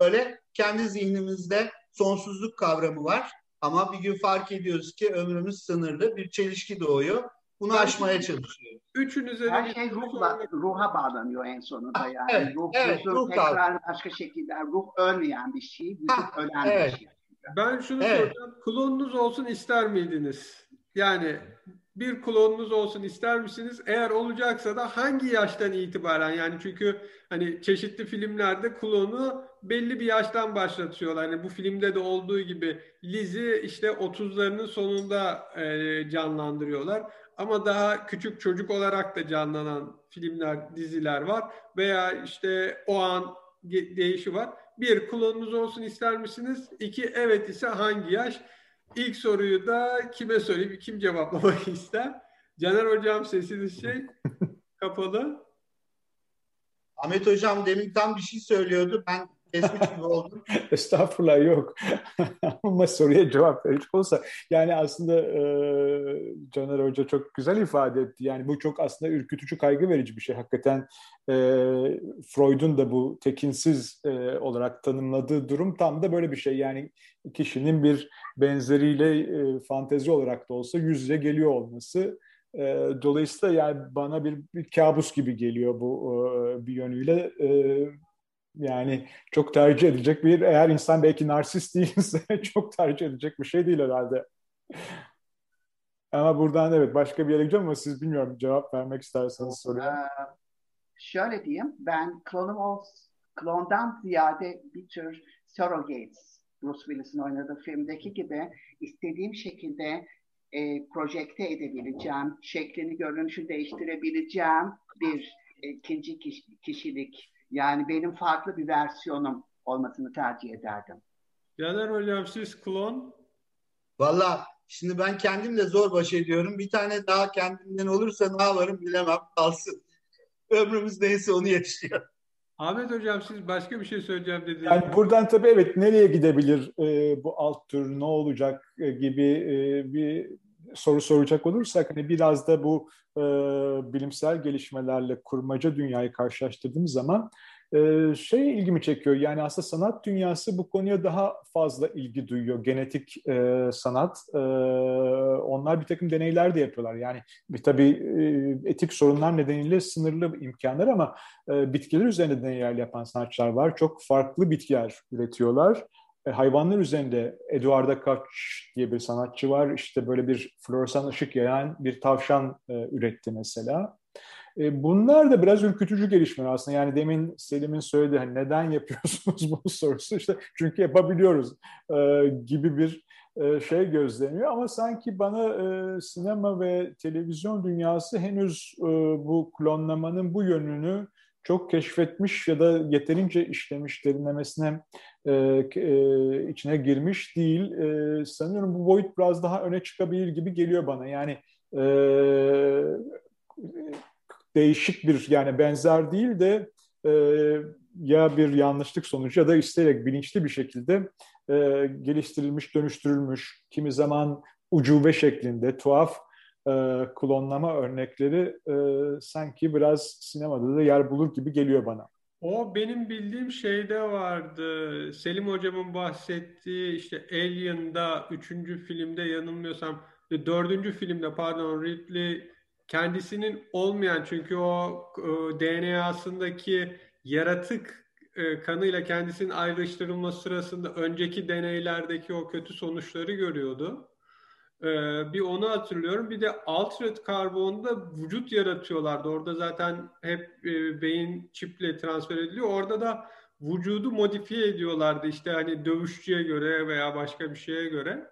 böyle kendi zihnimizde sonsuzluk kavramı var ama bir gün fark ediyoruz ki ömrümüz sınırlı, bir çelişki doğuyor. Bunu ben aşmaya çalışıyoruz. Üçün üzerine Her şey ruhla, ruha bağlanıyor en sonunda yani. Evet, ruh, evet, ruh tekrar başka şekilde ruh ölmeyen bir şey, vücut ha, ölen evet. bir şey. Ben şunu evet. soracağım. Klonunuz olsun ister miydiniz? Yani bir klonunuz olsun ister misiniz? Eğer olacaksa da hangi yaştan itibaren? Yani çünkü hani çeşitli filmlerde klonu belli bir yaştan başlatıyorlar. Hani bu filmde de olduğu gibi Liz'i işte 30'larının sonunda e, canlandırıyorlar. Ama daha küçük çocuk olarak da canlanan filmler, diziler var. Veya işte o an değişi var. Bir, klonunuz olsun ister misiniz? İki, evet ise hangi yaş? İlk soruyu da kime sorayım, kim cevaplamak ister? Caner Hocam sesiniz şey kapalı. Ahmet Hocam demin tam bir şey söylüyordu. Ben kesmiş gibi oldum. Estağfurullah yok. Ama soruya cevap verecek olsa yani aslında e, Caner Hoca çok güzel ifade etti. Yani bu çok aslında ürkütücü, kaygı verici bir şey. Hakikaten e, Freud'un da bu tekinsiz e, olarak tanımladığı durum tam da böyle bir şey. Yani kişinin bir benzeriyle e, fantezi olarak da olsa yüz yüze geliyor olması. E, dolayısıyla yani bana bir, bir kabus gibi geliyor bu e, bir yönüyle. E, yani çok tercih edecek bir eğer insan belki narsist değilse çok tercih edecek bir şey değil herhalde. Ama buradan evet başka bir yere gideceğim ama siz bilmiyorum cevap vermek isterseniz soruya. Ee, şöyle diyeyim ben klonum ol, klondan ziyade bir tür surrogates Bruce Willis'in oynadığı filmdeki gibi istediğim şekilde e, projekte edebileceğim, şeklini, görünüşü değiştirebileceğim bir e, ikinci kişilik Yani benim farklı bir versiyonum olmasını tercih ederdim. Caner Hocam siz klon? Valla şimdi ben kendimle zor baş ediyorum. Bir tane daha kendimden olursa ne yaparım bilemem kalsın. Ömrümüz neyse onu yaşıyor. Ahmet Hocam siz başka bir şey söyleyeceğim dediniz. Yani buradan tabii evet nereye gidebilir e, bu alt tür ne olacak e, gibi e, bir soru soracak olursak hani biraz da bu e, bilimsel gelişmelerle kurmaca dünyayı karşılaştırdığımız zaman e, şey ilgimi çekiyor. Yani aslında sanat dünyası bu konuya daha fazla ilgi duyuyor. Genetik e, sanat. E, onlar bir takım deneyler de yapıyorlar. Yani bir tabii e, etik sorunlar nedeniyle sınırlı imkanlar ama e, bitkiler üzerinde deneyler yapan sanatçılar var. Çok farklı bitkiler üretiyorlar. E, hayvanlar üzerinde Eduardo Koch diye bir sanatçı var. İşte böyle bir floresan ışık yayan bir tavşan e, üretti mesela. E, bunlar da biraz ürkütücü gelişmeler aslında. Yani demin Selim'in söylediği hani neden yapıyorsunuz bu sorusu işte çünkü yapabiliyoruz e, gibi bir e, şey gözleniyor. Ama sanki bana e, sinema ve televizyon dünyası henüz e, bu klonlamanın bu yönünü çok keşfetmiş ya da yeterince işlemiş derinlemesine e, e, içine girmiş değil. E, sanıyorum bu boyut biraz daha öne çıkabilir gibi geliyor bana. Yani e, değişik bir yani benzer değil de e, ya bir yanlışlık sonucu ya da isteyerek bilinçli bir şekilde e, geliştirilmiş, dönüştürülmüş, kimi zaman ucube şeklinde tuhaf e, klonlama örnekleri e, sanki biraz sinemada da yer bulur gibi geliyor bana. O benim bildiğim şeyde vardı. Selim hocamın bahsettiği işte Alien'da üçüncü filmde yanılmıyorsam dördüncü filmde pardon Ridley kendisinin olmayan çünkü o e, DNA'sındaki yaratık e, kanıyla kendisinin ayrıştırılması sırasında önceki deneylerdeki o kötü sonuçları görüyordu. E, bir onu hatırlıyorum. Bir de altered karbonda vücut yaratıyorlardı. Orada zaten hep beyin çiple transfer ediliyor. Orada da vücudu modifiye ediyorlardı. İşte hani dövüşçüye göre veya başka bir şeye göre.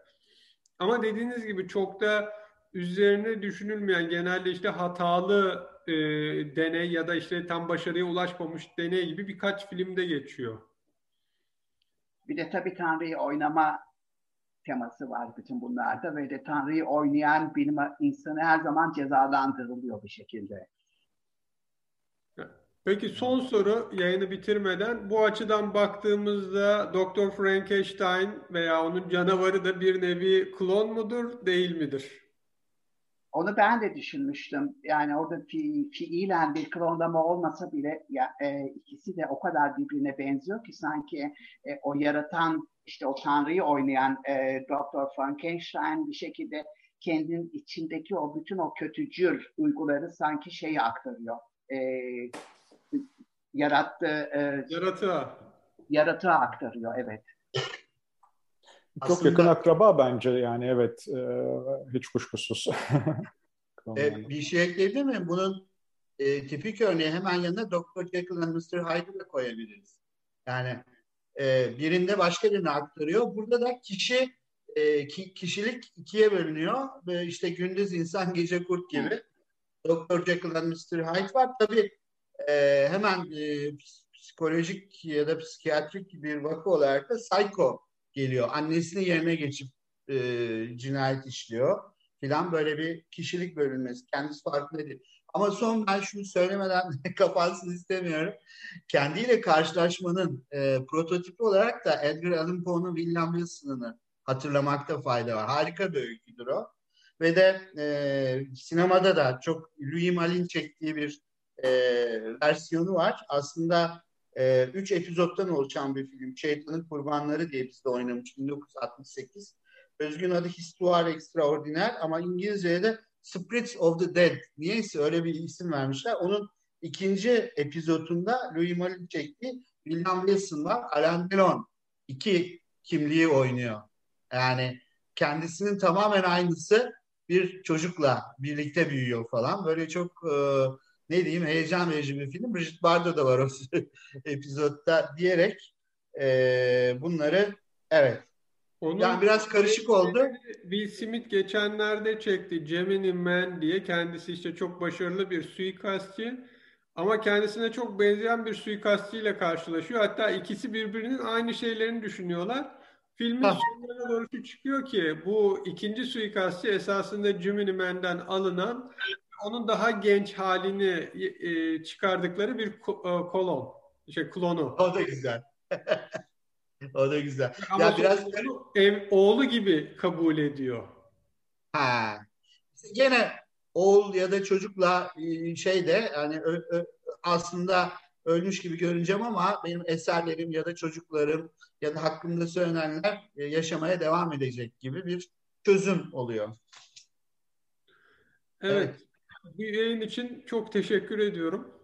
Ama dediğiniz gibi çok da üzerine düşünülmeyen genelde işte hatalı e, deney ya da işte tam başarıya ulaşmamış deney gibi birkaç filmde geçiyor. Bir de tabii Tanrı'yı oynama teması var bütün bunlarda ve de Tanrı'yı oynayan bilim insanı her zaman cezalandırılıyor bir şekilde. Peki son soru yayını bitirmeden bu açıdan baktığımızda Doktor Frankenstein veya onun canavarı da bir nevi klon mudur değil midir? Onu ben de düşünmüştüm. Yani orada fi, fiilen bir klonlama olmasa bile ya, e, ikisi de o kadar birbirine benziyor ki sanki e, o yaratan işte o tanrıyı oynayan e, Dr. Frankenstein bir şekilde kendinin içindeki o bütün o kötücül duyguları sanki şeyi aktarıyor. E, yarattığı e, yaratığa yaratığa aktarıyor evet. Çok Aslında, yakın akraba bence yani evet e, hiç kuşkusuz. e, bir şey ekleyebilir miyim? Bunun e, tipik örneği hemen yanına Dr. Jekyll and Mr. Hyde'ı da koyabiliriz. Yani e, birinde başka birini aktarıyor. Burada da kişi e, ki, kişilik ikiye bölünüyor. Ve işte gündüz insan gece kurt gibi. Dr. Jekyll and Mr. Hyde var. Tabii e, hemen e, psikolojik ya da psikiyatrik bir vaka olarak da Psycho geliyor. Annesinin yerine geçip e, cinayet işliyor filan böyle bir kişilik bölünmesi. Kendisi farkında değil. Ama son ben şunu söylemeden kapansın istemiyorum. Kendiyle karşılaşmanın e, prototipi olarak da Edgar Allan Poe'nun William Wilson'ını hatırlamakta fayda var. Harika bir öyküdür o. Ve de e, sinemada da çok Louis Malin çektiği bir e, versiyonu var. Aslında e, üç epizottan oluşan bir film. Şeytanın Kurbanları diye bizde oynamış 1968. Özgün adı Histoire Extraordinaire ama İngilizce'de de Spirits of the Dead. Niyeyse öyle bir isim vermişler. Onun ikinci epizodunda Louis Malle çektiği William Wilson var. Alain Delon iki kimliği oynuyor. Yani kendisinin tamamen aynısı bir çocukla birlikte büyüyor falan. Böyle çok e, ne diyeyim heyecan verici bir film. Brigitte Bardot da var o epizodda diyerek e, bunları evet onun yani biraz karışık oldu. Will Smith geçenlerde çekti Gemini Man diye. Kendisi işte çok başarılı bir suikastçı. Ama kendisine çok benzeyen bir suikastçıyla karşılaşıyor. Hatta ikisi birbirinin aynı şeylerini düşünüyorlar. Filmin sonlarına doğru çıkıyor ki bu ikinci suikastçı esasında Jiminy Man'den alınan onun daha genç halini e, çıkardıkları bir e, kolon. Şey klonu. O da güzel. o da güzel. Ama ya biraz ev, oğlu gibi kabul ediyor. Ha. Gene oğul ya da çocukla e, şey de hani ö, ö, aslında ölmüş gibi görüneceğim ama benim eserlerim ya da çocuklarım ya da hakkında söylenenler e, yaşamaya devam edecek gibi bir çözüm oluyor. Evet. evet. Bu yayın için çok teşekkür ediyorum.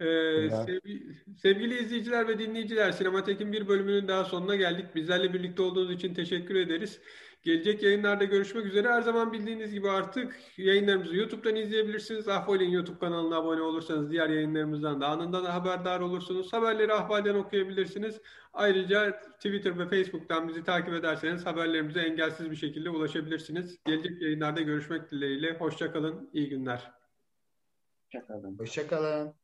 Ee, sevgili, sevgili izleyiciler ve dinleyiciler, Sinematek'in bir bölümünün daha sonuna geldik. Bizlerle birlikte olduğunuz için teşekkür ederiz. Gelecek yayınlarda görüşmek üzere. Her zaman bildiğiniz gibi artık yayınlarımızı YouTube'dan izleyebilirsiniz. Ahval'in YouTube kanalına abone olursanız diğer yayınlarımızdan da anında da haberdar olursunuz. Haberleri Ahval'den okuyabilirsiniz. Ayrıca Twitter ve Facebook'tan bizi takip ederseniz haberlerimize engelsiz bir şekilde ulaşabilirsiniz. Gelecek yayınlarda görüşmek dileğiyle. Hoşçakalın, iyi günler. Hoşçakalın. Hoşçakalın.